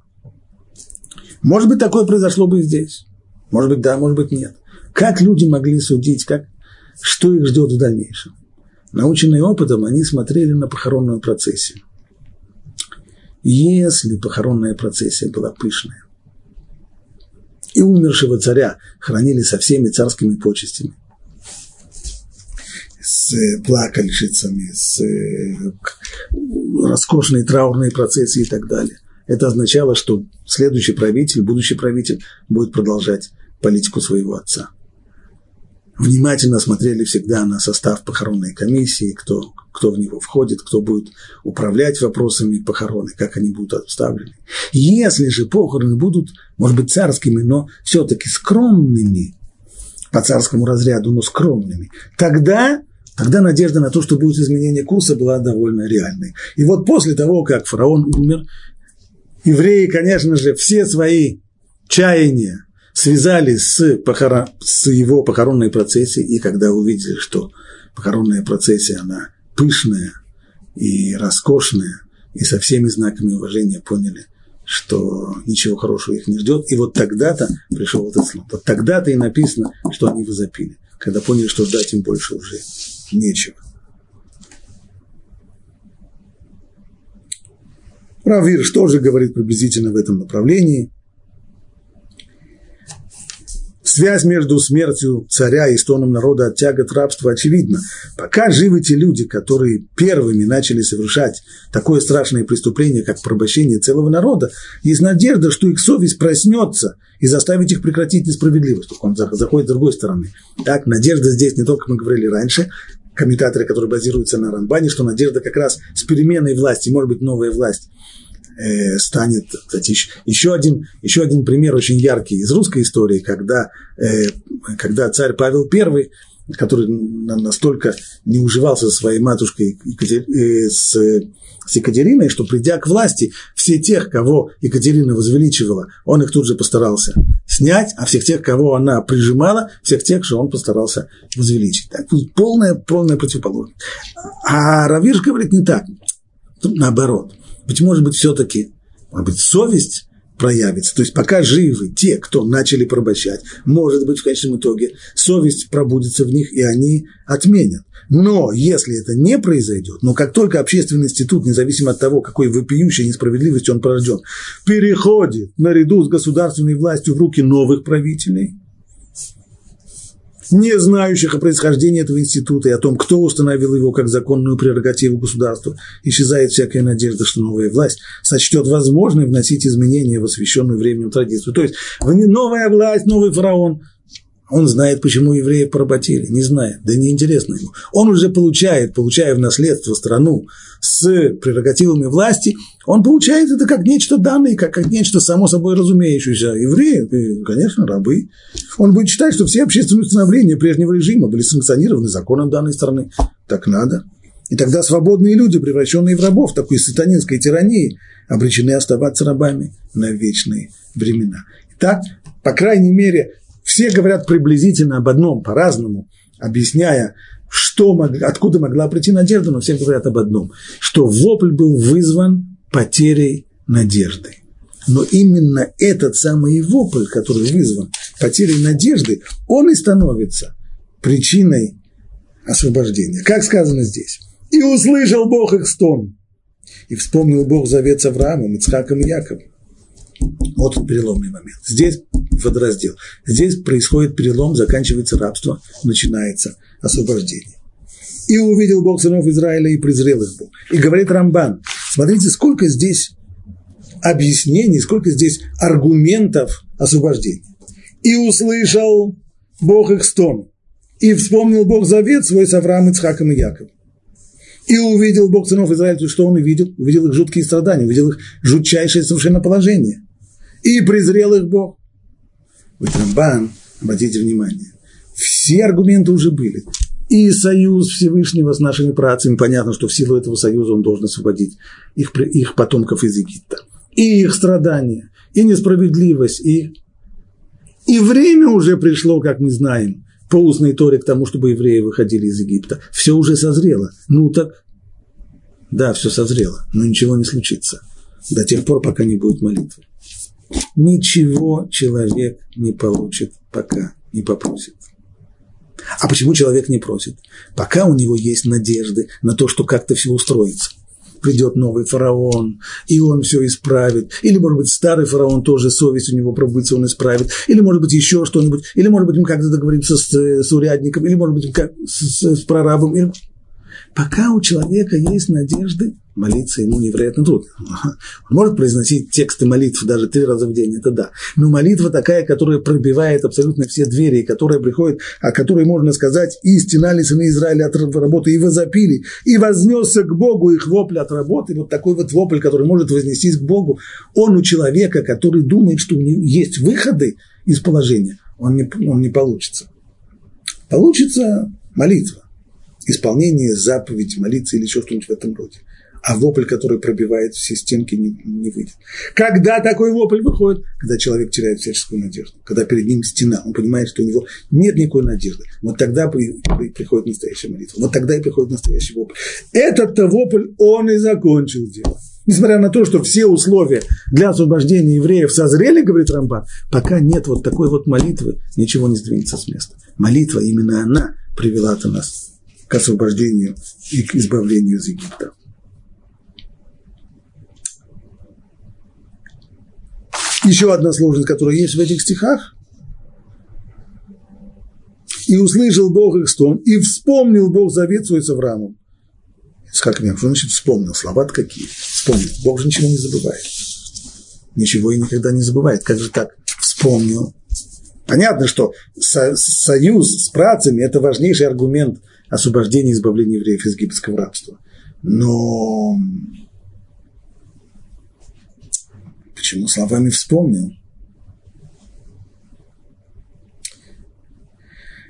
Может быть, такое произошло бы и здесь. Может быть, да, может быть, нет. Как люди могли судить, как, что их ждет в дальнейшем? Наученные опытом, они смотрели на похоронную процессию. Если похоронная процессия была пышная, и умершего царя хранили со всеми царскими почестями. с плакальщицами, с роскошной траурной процессией и так далее. Это означало, что следующий правитель, будущий правитель будет продолжать политику своего отца. Внимательно смотрели всегда на состав похоронной комиссии, кто, кто в него входит, кто будет управлять вопросами похороны, как они будут обставлены. Если же похороны будут, может быть, царскими, но все-таки скромными, по царскому разряду, но скромными, тогда Тогда надежда на то, что будет изменение курса, была довольно реальной. И вот после того, как фараон умер, евреи, конечно же, все свои чаяния связали с, похорон, с его похоронной процессией, и когда увидели, что похоронная процессия, она пышная и роскошная, и со всеми знаками уважения поняли, что ничего хорошего их не ждет. И вот тогда-то пришел этот слон. Вот тогда-то и написано, что они возопили, когда поняли, что ждать им больше уже нечего. Равир что же говорит приблизительно в этом направлении. Связь между смертью царя и стоном народа от тягот рабства очевидна. Пока живы те люди, которые первыми начали совершать такое страшное преступление, как порабощение целого народа, есть надежда, что их совесть проснется и заставит их прекратить несправедливость. Он заходит с другой стороны. Так, надежда здесь не только, мы говорили раньше, комментаторы, которые базируются на Рамбане, что надежда как раз с переменой власти, может быть, новая власть э, станет, кстати, еще один, еще один пример очень яркий из русской истории, когда, э, когда царь Павел I, который настолько не уживался со своей матушкой э, с, Екатериной, что придя к власти, все тех, кого Екатерина возвеличивала, он их тут же постарался снять, а всех тех, кого она прижимала, всех тех же он постарался возвеличить. Так, полная, полная противоположность. А Равиш говорит не так, наоборот. Быть может быть, все-таки, может быть, совесть проявится. То есть пока живы те, кто начали порабощать, может быть, в конечном итоге совесть пробудится в них, и они отменят. Но если это не произойдет, но как только общественный институт, независимо от того, какой вопиющей несправедливостью он порожден, переходит наряду с государственной властью в руки новых правителей – не знающих о происхождении этого института и о том, кто установил его как законную прерогативу государства, исчезает всякая надежда, что новая власть сочтет возможным вносить изменения в освященную временем традицию. То есть новая власть, новый фараон – он знает, почему евреи поработили, не знает, да неинтересно ему. Он уже получает, получая в наследство страну с прерогативами власти, он получает это как нечто данное, как, как нечто само собой разумеющееся. Евреи, конечно, рабы. Он будет считать, что все общественные установления прежнего режима были санкционированы законом данной страны. Так надо. И тогда свободные люди, превращенные в рабов такой сатанинской тирании, обречены оставаться рабами на вечные времена. Так, по крайней мере, все говорят приблизительно об одном, по-разному, объясняя, что откуда могла прийти надежда, но все говорят об одном, что вопль был вызван потерей надежды. Но именно этот самый вопль, который вызван потерей надежды, он и становится причиной освобождения. Как сказано здесь. «И услышал Бог их стон, и вспомнил Бог завет с Авраамом, Ицхаком и Яковом». Вот переломный момент. Здесь водораздел. Здесь происходит перелом, заканчивается рабство, начинается освобождение. И увидел Бог сынов Израиля и презрел их Бог. И говорит Рамбан, смотрите, сколько здесь объяснений, сколько здесь аргументов освобождения. И услышал Бог их стон. И вспомнил Бог завет свой с Авраамом, Ицхаком и Яковом. И увидел Бог сынов Израиля, что он увидел? Увидел их жуткие страдания, увидел их жутчайшее совершенно положение. И презрел их Бог. Вот Рамбан, обратите внимание, все аргументы уже были. И союз Всевышнего с нашими працами, понятно, что в силу этого союза он должен освободить их, их потомков из Египта. И их страдания, и несправедливость, и, и время уже пришло, как мы знаем, по устной торе к тому, чтобы евреи выходили из Египта. Все уже созрело. Ну так, да, все созрело, но ничего не случится до тех пор, пока не будет молитвы. Ничего человек не получит, пока не попросит. А почему человек не просит? Пока у него есть надежды на то, что как-то все устроится. придет новый фараон, и он все исправит. Или, может быть, старый фараон тоже совесть у него пробудется, он исправит. Или, может быть, еще что-нибудь. Или, может быть, мы как-то договоримся с, с урядником. Или, может быть, как, с, с, с прорабом. Или... Пока у человека есть надежды, молиться ему невероятно трудно. Он может произносить тексты молитв даже три раза в день, это да. Но молитва такая, которая пробивает абсолютно все двери, которая приходит, о которой можно сказать, и стенали сыны Израиля от работы, и возопили, и вознесся к Богу их вопль от работы. Вот такой вот вопль, который может вознестись к Богу, он у человека, который думает, что у него есть выходы из положения, он не, он не получится. Получится молитва исполнение заповеди, молиться или еще что-нибудь в этом роде а вопль, который пробивает все стенки, не, не выйдет. Когда такой вопль выходит? Когда человек теряет всяческую надежду, когда перед ним стена, он понимает, что у него нет никакой надежды. Вот тогда при, при, приходит настоящая молитва, вот тогда и приходит настоящий вопль. Этот-то вопль он и закончил дело. Несмотря на то, что все условия для освобождения евреев созрели, говорит Рамбан, пока нет вот такой вот молитвы, ничего не сдвинется с места. Молитва, именно она привела-то нас к освобождению и к избавлению из Египта. Еще одна сложность, которая есть в этих стихах. И услышал Бог их стон, и вспомнил Бог завет свой с Авраамом. Как меня, что значит вспомнил? слова какие? Вспомнил. Бог же ничего не забывает. Ничего и никогда не забывает. Как же так? Вспомнил. Понятно, что со- союз с працами – это важнейший аргумент освобождения и избавления евреев из египетского рабства. Но Почему словами вспомнил?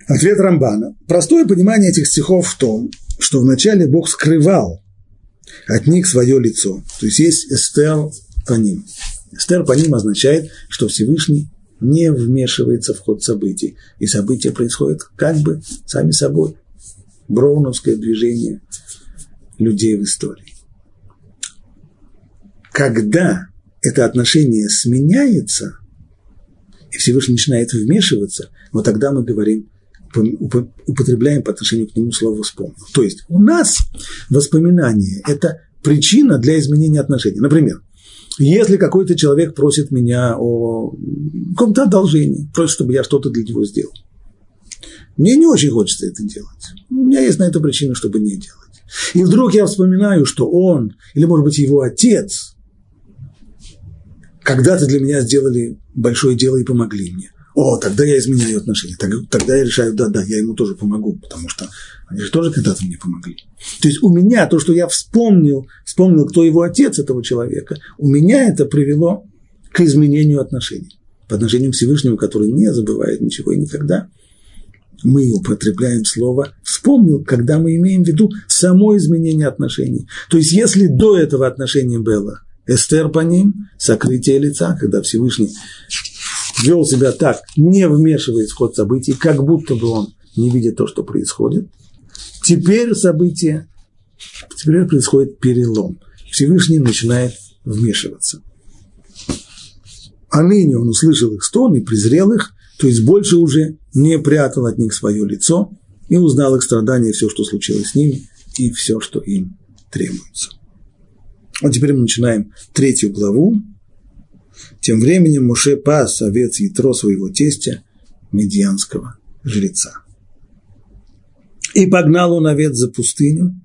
Ответ Рамбана. Простое понимание этих стихов в том, что вначале Бог скрывал от них свое лицо. То есть есть эстер по ним. Эстер по ним означает, что Всевышний не вмешивается в ход событий. И события происходят как бы сами собой. Броуновское движение людей в истории. Когда это отношение сменяется, и Всевышний начинает вмешиваться, вот тогда мы говорим, употребляем по отношению к нему слово «вспомнил». То есть у нас воспоминание – это причина для изменения отношений. Например, если какой-то человек просит меня о каком-то одолжении, просит, чтобы я что-то для него сделал, мне не очень хочется это делать. У меня есть на это причина, чтобы не делать. И вдруг я вспоминаю, что он, или, может быть, его отец когда-то для меня сделали большое дело и помогли мне. О, тогда я изменяю отношения. Тогда я решаю, да, да, я ему тоже помогу, потому что они же тоже когда-то мне помогли. То есть у меня то, что я вспомнил, вспомнил, кто его отец этого человека, у меня это привело к изменению отношений. По отношению к Всевышнему, который не забывает ничего и никогда. Мы употребляем слово «вспомнил», когда мы имеем в виду само изменение отношений. То есть, если до этого отношения было Эстер по ним, сокрытие лица, когда Всевышний вел себя так, не вмешиваясь в ход событий, как будто бы он не видит то, что происходит. Теперь события, теперь происходит перелом. Всевышний начинает вмешиваться. А ныне он услышал их стон и презрел их, то есть больше уже не прятал от них свое лицо и узнал их страдания, все, что случилось с ними, и все, что им требуется. Вот теперь мы начинаем третью главу. Тем временем Муше пас овец Ятро своего тестя, медианского жреца. И погнал он овец за пустыню,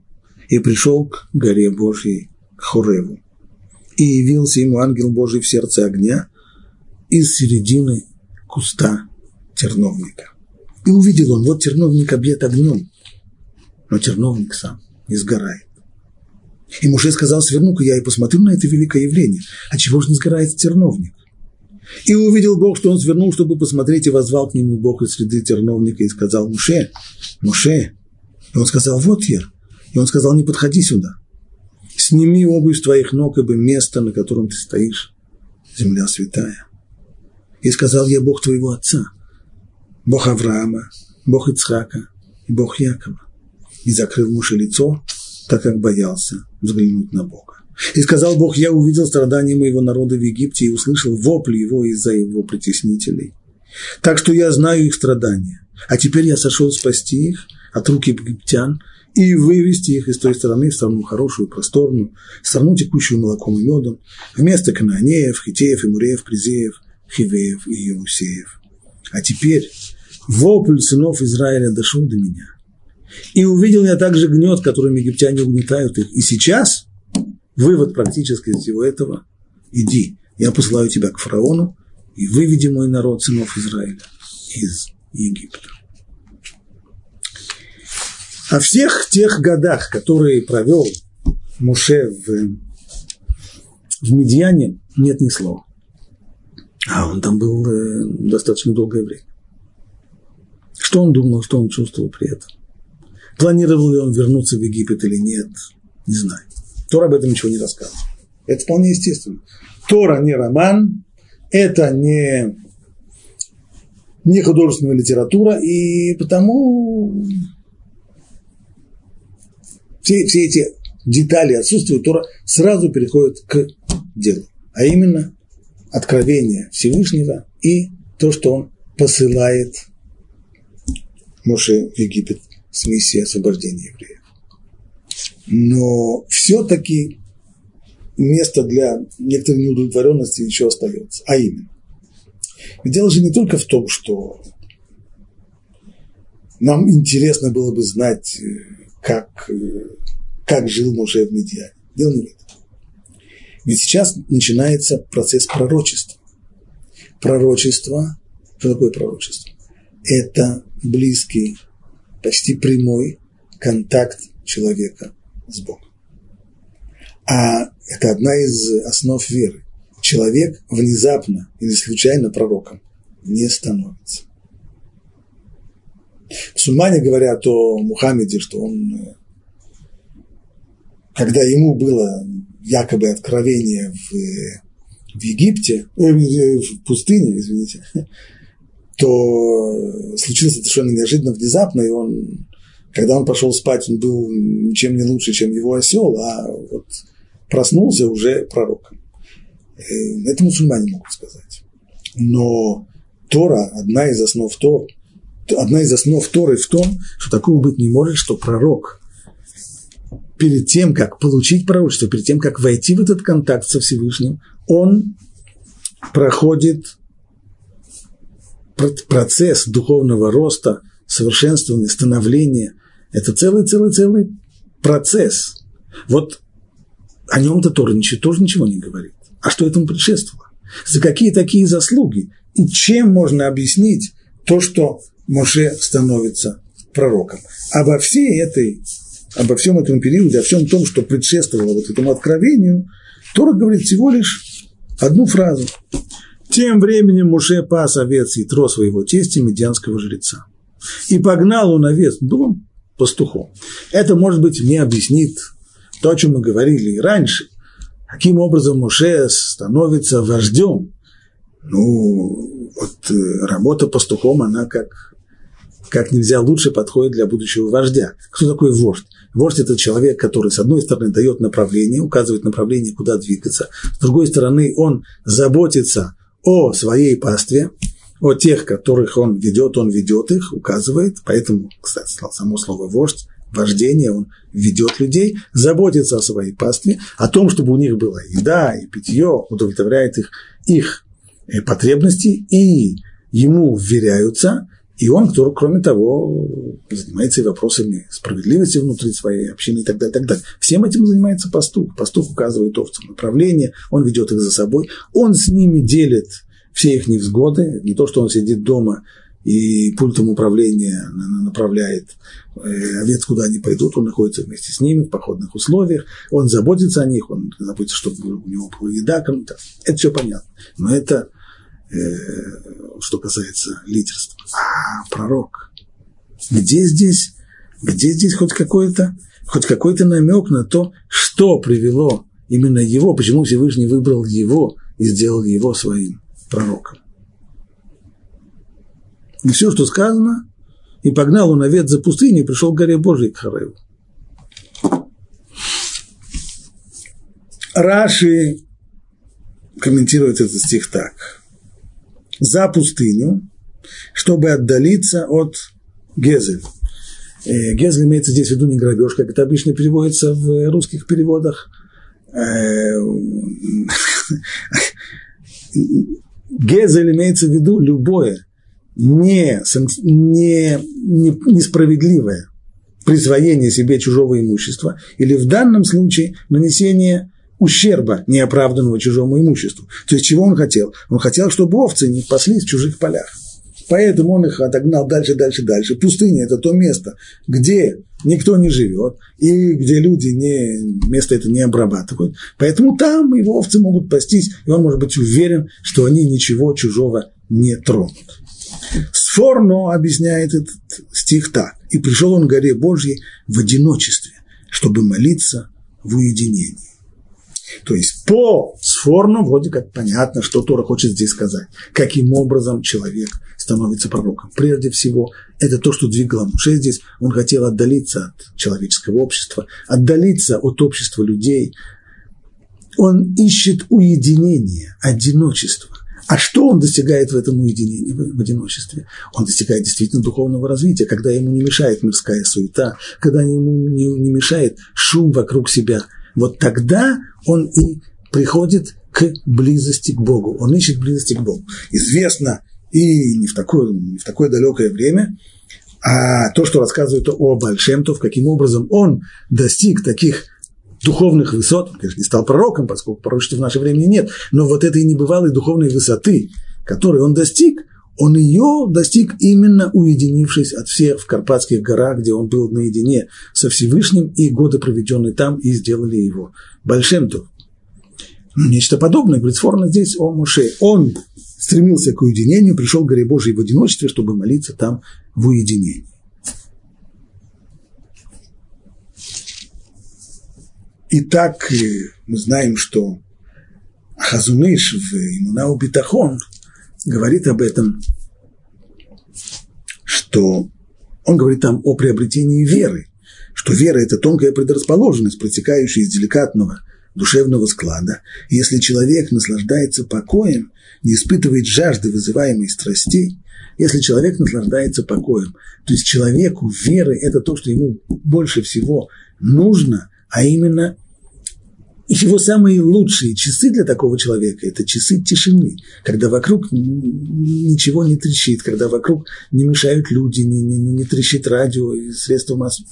и пришел к горе Божьей, к Хореву. И явился ему ангел Божий в сердце огня из середины куста терновника. И увидел он, вот терновник объят огнем, но терновник сам не сгорает. И Муше сказал, сверну-ка я и посмотрю на это великое явление. А чего же не сгорает терновник? И увидел Бог, что он свернул, чтобы посмотреть, и возвал к нему Бог из среды терновника и сказал, Муше, Муше. И он сказал, вот я. И он сказал, не подходи сюда. Сними обувь с твоих ног, ибо место, на котором ты стоишь, земля святая. И сказал я, Бог твоего отца, Бог Авраама, Бог Ицхака и Бог Якова. И закрыл Муше лицо, так как боялся взглянуть на Бога. И сказал Бог, я увидел страдания моего народа в Египте и услышал вопли его из-за его притеснителей. Так что я знаю их страдания. А теперь я сошел спасти их, от руки египтян и вывести их из той стороны в страну хорошую, просторную, страну, текущую молоком и медом, вместо Кананеев, Хитеев, Имуреев, Призеев, Хивеев и Еусеев. А теперь вопль сынов Израиля дошел до меня. И увидел я также гнет, которым египтяне угнетают их. И сейчас вывод практически из всего этого – иди, я посылаю тебя к фараону, и выведи мой народ, сынов Израиля, из Египта. О всех тех годах, которые провел Муше в, в Медьяне, нет ни слова. А он там был э, достаточно долгое время. Что он думал, что он чувствовал при этом? Планировал ли он вернуться в Египет или нет, не знаю. Тор об этом ничего не рассказывает. Это вполне естественно. Тора не роман, это не, не художественная литература, и потому все, все эти детали отсутствуют, Тора сразу переходит к делу, а именно откровение Всевышнего и то, что он посылает Моше в Египет с миссией освобождения евреев. Но все-таки место для некоторой неудовлетворенности еще остается. А именно, дело же не только в том, что нам интересно было бы знать, э, как, э, как жил Моше в Медиане. Дело не в этом. Ведь сейчас начинается процесс пророчества. Пророчество, что такое пророчество? Это близкий, почти прямой контакт человека с Богом. А это одна из основ веры. Человек внезапно или случайно пророком не становится. Мусульмане говорят о Мухаммеде, что он, когда ему было якобы откровение в, в Египте, э, в пустыне, извините, то случилось совершенно неожиданно, внезапно, и он, когда он пошел спать, он был ничем не лучше, чем его осел, а вот проснулся уже пророком. Э, это мусульмане могут сказать. Но Тора, одна из основ Тор, одна из основ Торы в том, что такого быть не может, что пророк перед тем, как получить пророчество, перед тем, как войти в этот контакт со Всевышним, он проходит процесс духовного роста, совершенствования, становления. Это целый-целый-целый процесс. Вот о нем-то Тора ничего, тоже ничего не говорит. А что этому предшествовало? За какие такие заслуги? И чем можно объяснить то, что Моше становится пророком? Обо всей этой, обо всем этом периоде, о всем том, что предшествовало вот этому откровению, Тора говорит всего лишь одну фразу. Тем временем Муше пас овец и тро своего тестя медианского жреца. И погнал он овец, он пастухом. Это, может быть, мне объяснит то, о чем мы говорили и раньше, каким образом Муше становится вождем. Ну, вот э, работа пастухом, она как, как нельзя лучше подходит для будущего вождя. Кто такой вождь? Вождь – это человек, который, с одной стороны, дает направление, указывает направление, куда двигаться, с другой стороны, он заботится о своей пастве, о тех, которых он ведет, он ведет их, указывает. Поэтому, кстати, само слово «вождь» вождение, он ведет людей, заботится о своей пастве, о том, чтобы у них была еда и питье, удовлетворяет их, их э, потребности, и ему вверяются, и он, кроме того, занимается и вопросами справедливости внутри своей общины и так далее, и так далее. Всем этим занимается пастух. Пастух указывает овцам направление, он ведет их за собой, он с ними делит все их невзгоды, не то, что он сидит дома и пультом управления направляет э, овец, куда они пойдут, он находится вместе с ними в походных условиях, он заботится о них, он заботится, чтобы у него была еда, это все понятно. Но это э, что касается лидерства. А пророк, где здесь, где здесь хоть какой-то, хоть какой-то намек на то, что привело именно его, почему Всевышний выбрал его и сделал его своим пророком. И все, что сказано, и погнал он овец за пустыню, и пришел к горе Божией к Харею. Раши комментирует этот стих так. За пустыню, чтобы отдалиться от Гезель. Э, Гезель имеется здесь в виду не грабеж, как это обычно переводится в русских переводах. Э, Гезель имеется в виду любое не, не, не, несправедливое присвоение себе чужого имущества или в данном случае нанесение ущерба неоправданного чужому имуществу. То есть чего он хотел? Он хотел, чтобы овцы не паслись в чужих полях. Поэтому он их отогнал дальше, дальше, дальше. Пустыня – это то место, где никто не живет, и где люди не, место это не обрабатывают. Поэтому там его овцы могут пастись, и он может быть уверен, что они ничего чужого не тронут. Сфорно объясняет этот стих так. «И пришел он к горе Божьей в одиночестве, чтобы молиться в уединении». То есть по Сфорну вроде как понятно, что Тора хочет здесь сказать. Каким образом человек становится пророком. Прежде всего, это то, что двигало Муше здесь. Он хотел отдалиться от человеческого общества, отдалиться от общества людей. Он ищет уединение, одиночество. А что он достигает в этом уединении, в одиночестве? Он достигает действительно духовного развития, когда ему не мешает мирская суета, когда ему не мешает шум вокруг себя. Вот тогда он и приходит к близости к Богу. Он ищет близости к Богу. Известно и не в такое, не в такое далекое время, а то, что рассказывает о Большемтов, каким образом он достиг таких духовных высот, он, конечно, не стал пророком, поскольку пророчества в наше время нет, но вот этой небывалой духовной высоты, которой он достиг, он ее достиг именно уединившись от всех в Карпатских горах, где он был наедине со Всевышним, и годы, проведенные там, и сделали его Большемтов. Нечто подобное, говорит Сфорно здесь о Моше. Он стремился к уединению, пришел к горе Божией в одиночестве, чтобы молиться там в уединении. Итак, э, мы знаем, что Хазуныш в Имунау Битахон говорит об этом, что он говорит там о приобретении веры, что вера – это тонкая предрасположенность, протекающая из деликатного душевного склада. И если человек наслаждается покоем, не испытывает жажды, вызываемой страстей, если человек наслаждается покоем, то есть человеку веры – это то, что ему больше всего нужно, а именно его самые лучшие часы для такого человека – это часы тишины, когда вокруг ничего не трещит, когда вокруг не мешают люди, не, не, не трещит радио и средства массовой.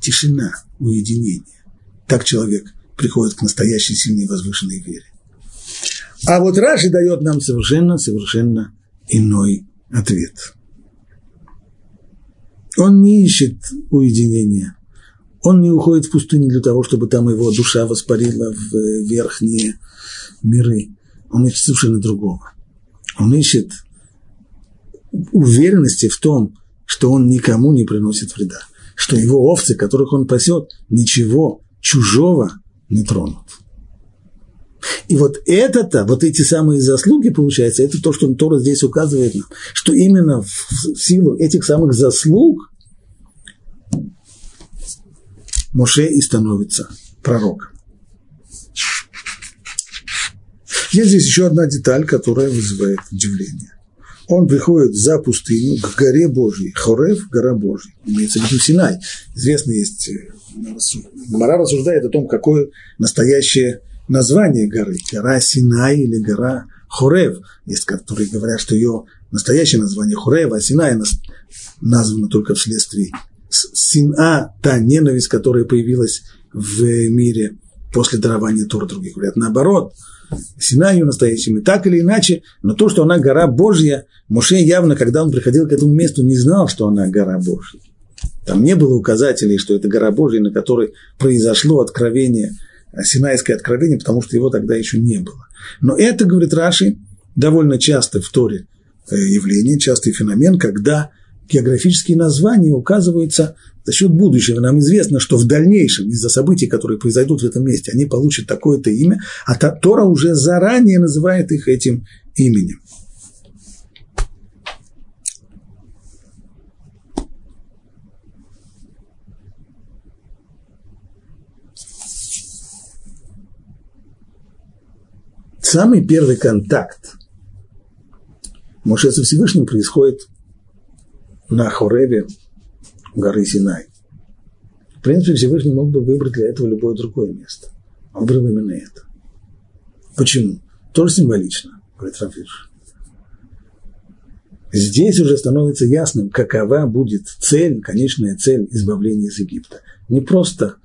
Тишина, уединение. Так человек приходит к настоящей сильной возвышенной вере. А вот Раши дает нам совершенно, совершенно иной ответ. Он не ищет уединения – он не уходит в пустыню для того, чтобы там его душа воспарила в э, верхние миры. Он ищет совершенно другого. Он ищет уверенности в том, что он никому не приносит вреда, что его овцы, которых он пасет, ничего чужого не тронут. И вот это-то, вот эти самые заслуги, получается, это то, что Тора здесь указывает нам, что именно в силу этих самых заслуг Моше и становится пророком. Есть здесь еще одна деталь, которая вызывает удивление. Он приходит за пустыню к горе Божьей, Хорев – гора Божья, имеется в виду Синай. Известно есть, э, Мара рассуждает о том, какое настоящее название горы. Гора Синай или гора Хорев. Есть, которые говорят, что ее настоящее название Хорев, а Синай названо только вследствие сина, та ненависть, которая появилась в мире после дарования Тора, других говорят наоборот, Сина ее настоящими, так или иначе, но то, что она гора Божья, Моше явно, когда он приходил к этому месту, не знал, что она гора Божья. Там не было указателей, что это гора Божья, на которой произошло откровение, Синайское откровение, потому что его тогда еще не было. Но это, говорит Раши, довольно часто в Торе э, явление, частый феномен, когда географические названия указываются за счет будущего. Нам известно, что в дальнейшем, из-за событий, которые произойдут в этом месте, они получат такое-то имя, а Тора уже заранее называет их этим именем. Самый первый контакт Моше со Всевышним происходит на Хореве горы Синай. В принципе, Всевышний мог бы выбрать для этого любое другое место. Он выбрал именно это. Почему? Тоже символично, говорит Рафиш. Здесь уже становится ясным, какова будет цель, конечная цель избавления из Египта. Не просто,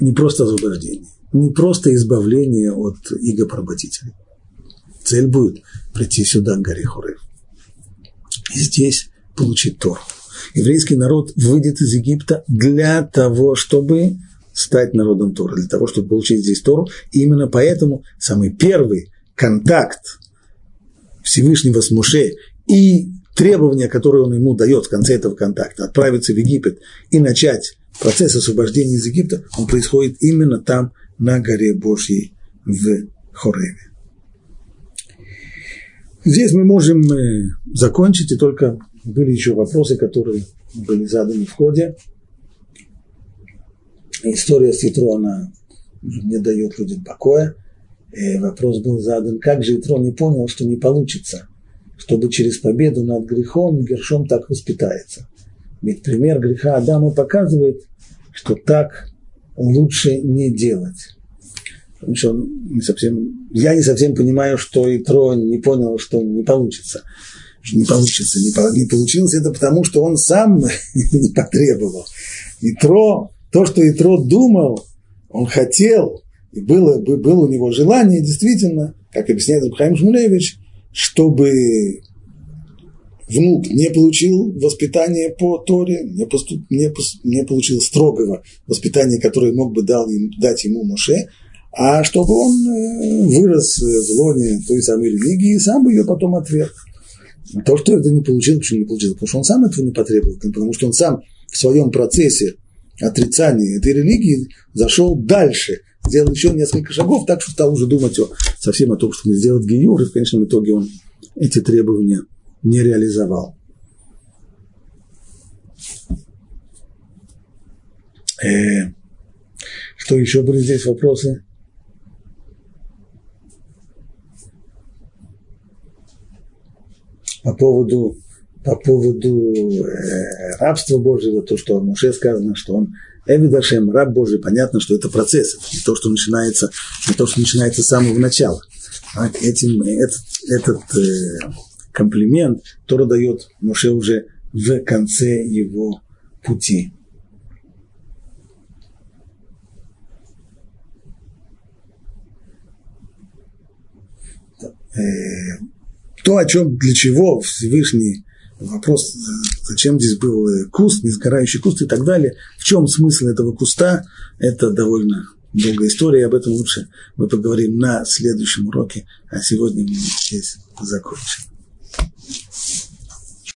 не просто освобождение, не просто избавление от иго-поработителей. Цель будет прийти сюда, к горе Хурев. Здесь получить Тору. Еврейский народ выйдет из Египта для того, чтобы стать народом Тора, для того, чтобы получить здесь Тору. И именно поэтому самый первый контакт Всевышнего с Муше и требования, которые он ему дает в конце этого контакта, отправиться в Египет и начать процесс освобождения из Египта, он происходит именно там, на горе Божьей в Хореве. Здесь мы можем э, закончить, и только были еще вопросы, которые были заданы в ходе. История с Ятро, она не дает людям покоя. И вопрос был задан, как же Ятро не понял, что не получится, чтобы через победу над грехом Гершом так воспитается. Ведь пример греха Адама показывает, что так лучше не делать. Потому что не совсем, я не совсем понимаю, что Итро не понял, что не получится. Что не получится, не, не получилось это потому, что он сам не потребовал. Итро, то, что Итро думал, он хотел, и было, было у него желание, действительно, как объясняет Абхайм Шмулевич, чтобы внук не получил воспитание по Торе, не, поступ, не, не получил строгого воспитания, которое мог бы дал ему, дать ему Моше, а чтобы он э, вырос в лоне той самой религии и сам бы ее потом отверг. То, что это не получил, почему не получил? Потому что он сам этого не потребовал, потому что он сам в своем процессе отрицания этой религии зашел дальше, сделал еще несколько шагов, так что стал уже думать о, совсем о том, чтобы сделать гиюр, и в конечном итоге он эти требования не реализовал. Э, что еще были здесь вопросы? По поводу, по поводу э, рабства Божьего, то, что Муше сказано, что он Эвидашем, раб Божий, понятно, что это процесс, это не то, что начинается, не то, что начинается с самого начала. А этим, этот, этот э, комплимент Тора дает Муше уже в конце его пути. Э, то, о чем, для чего Всевышний вопрос, зачем здесь был куст, несгорающий куст и так далее, в чем смысл этого куста, это довольно долгая история, об этом лучше мы поговорим на следующем уроке, а сегодня мы здесь закончим.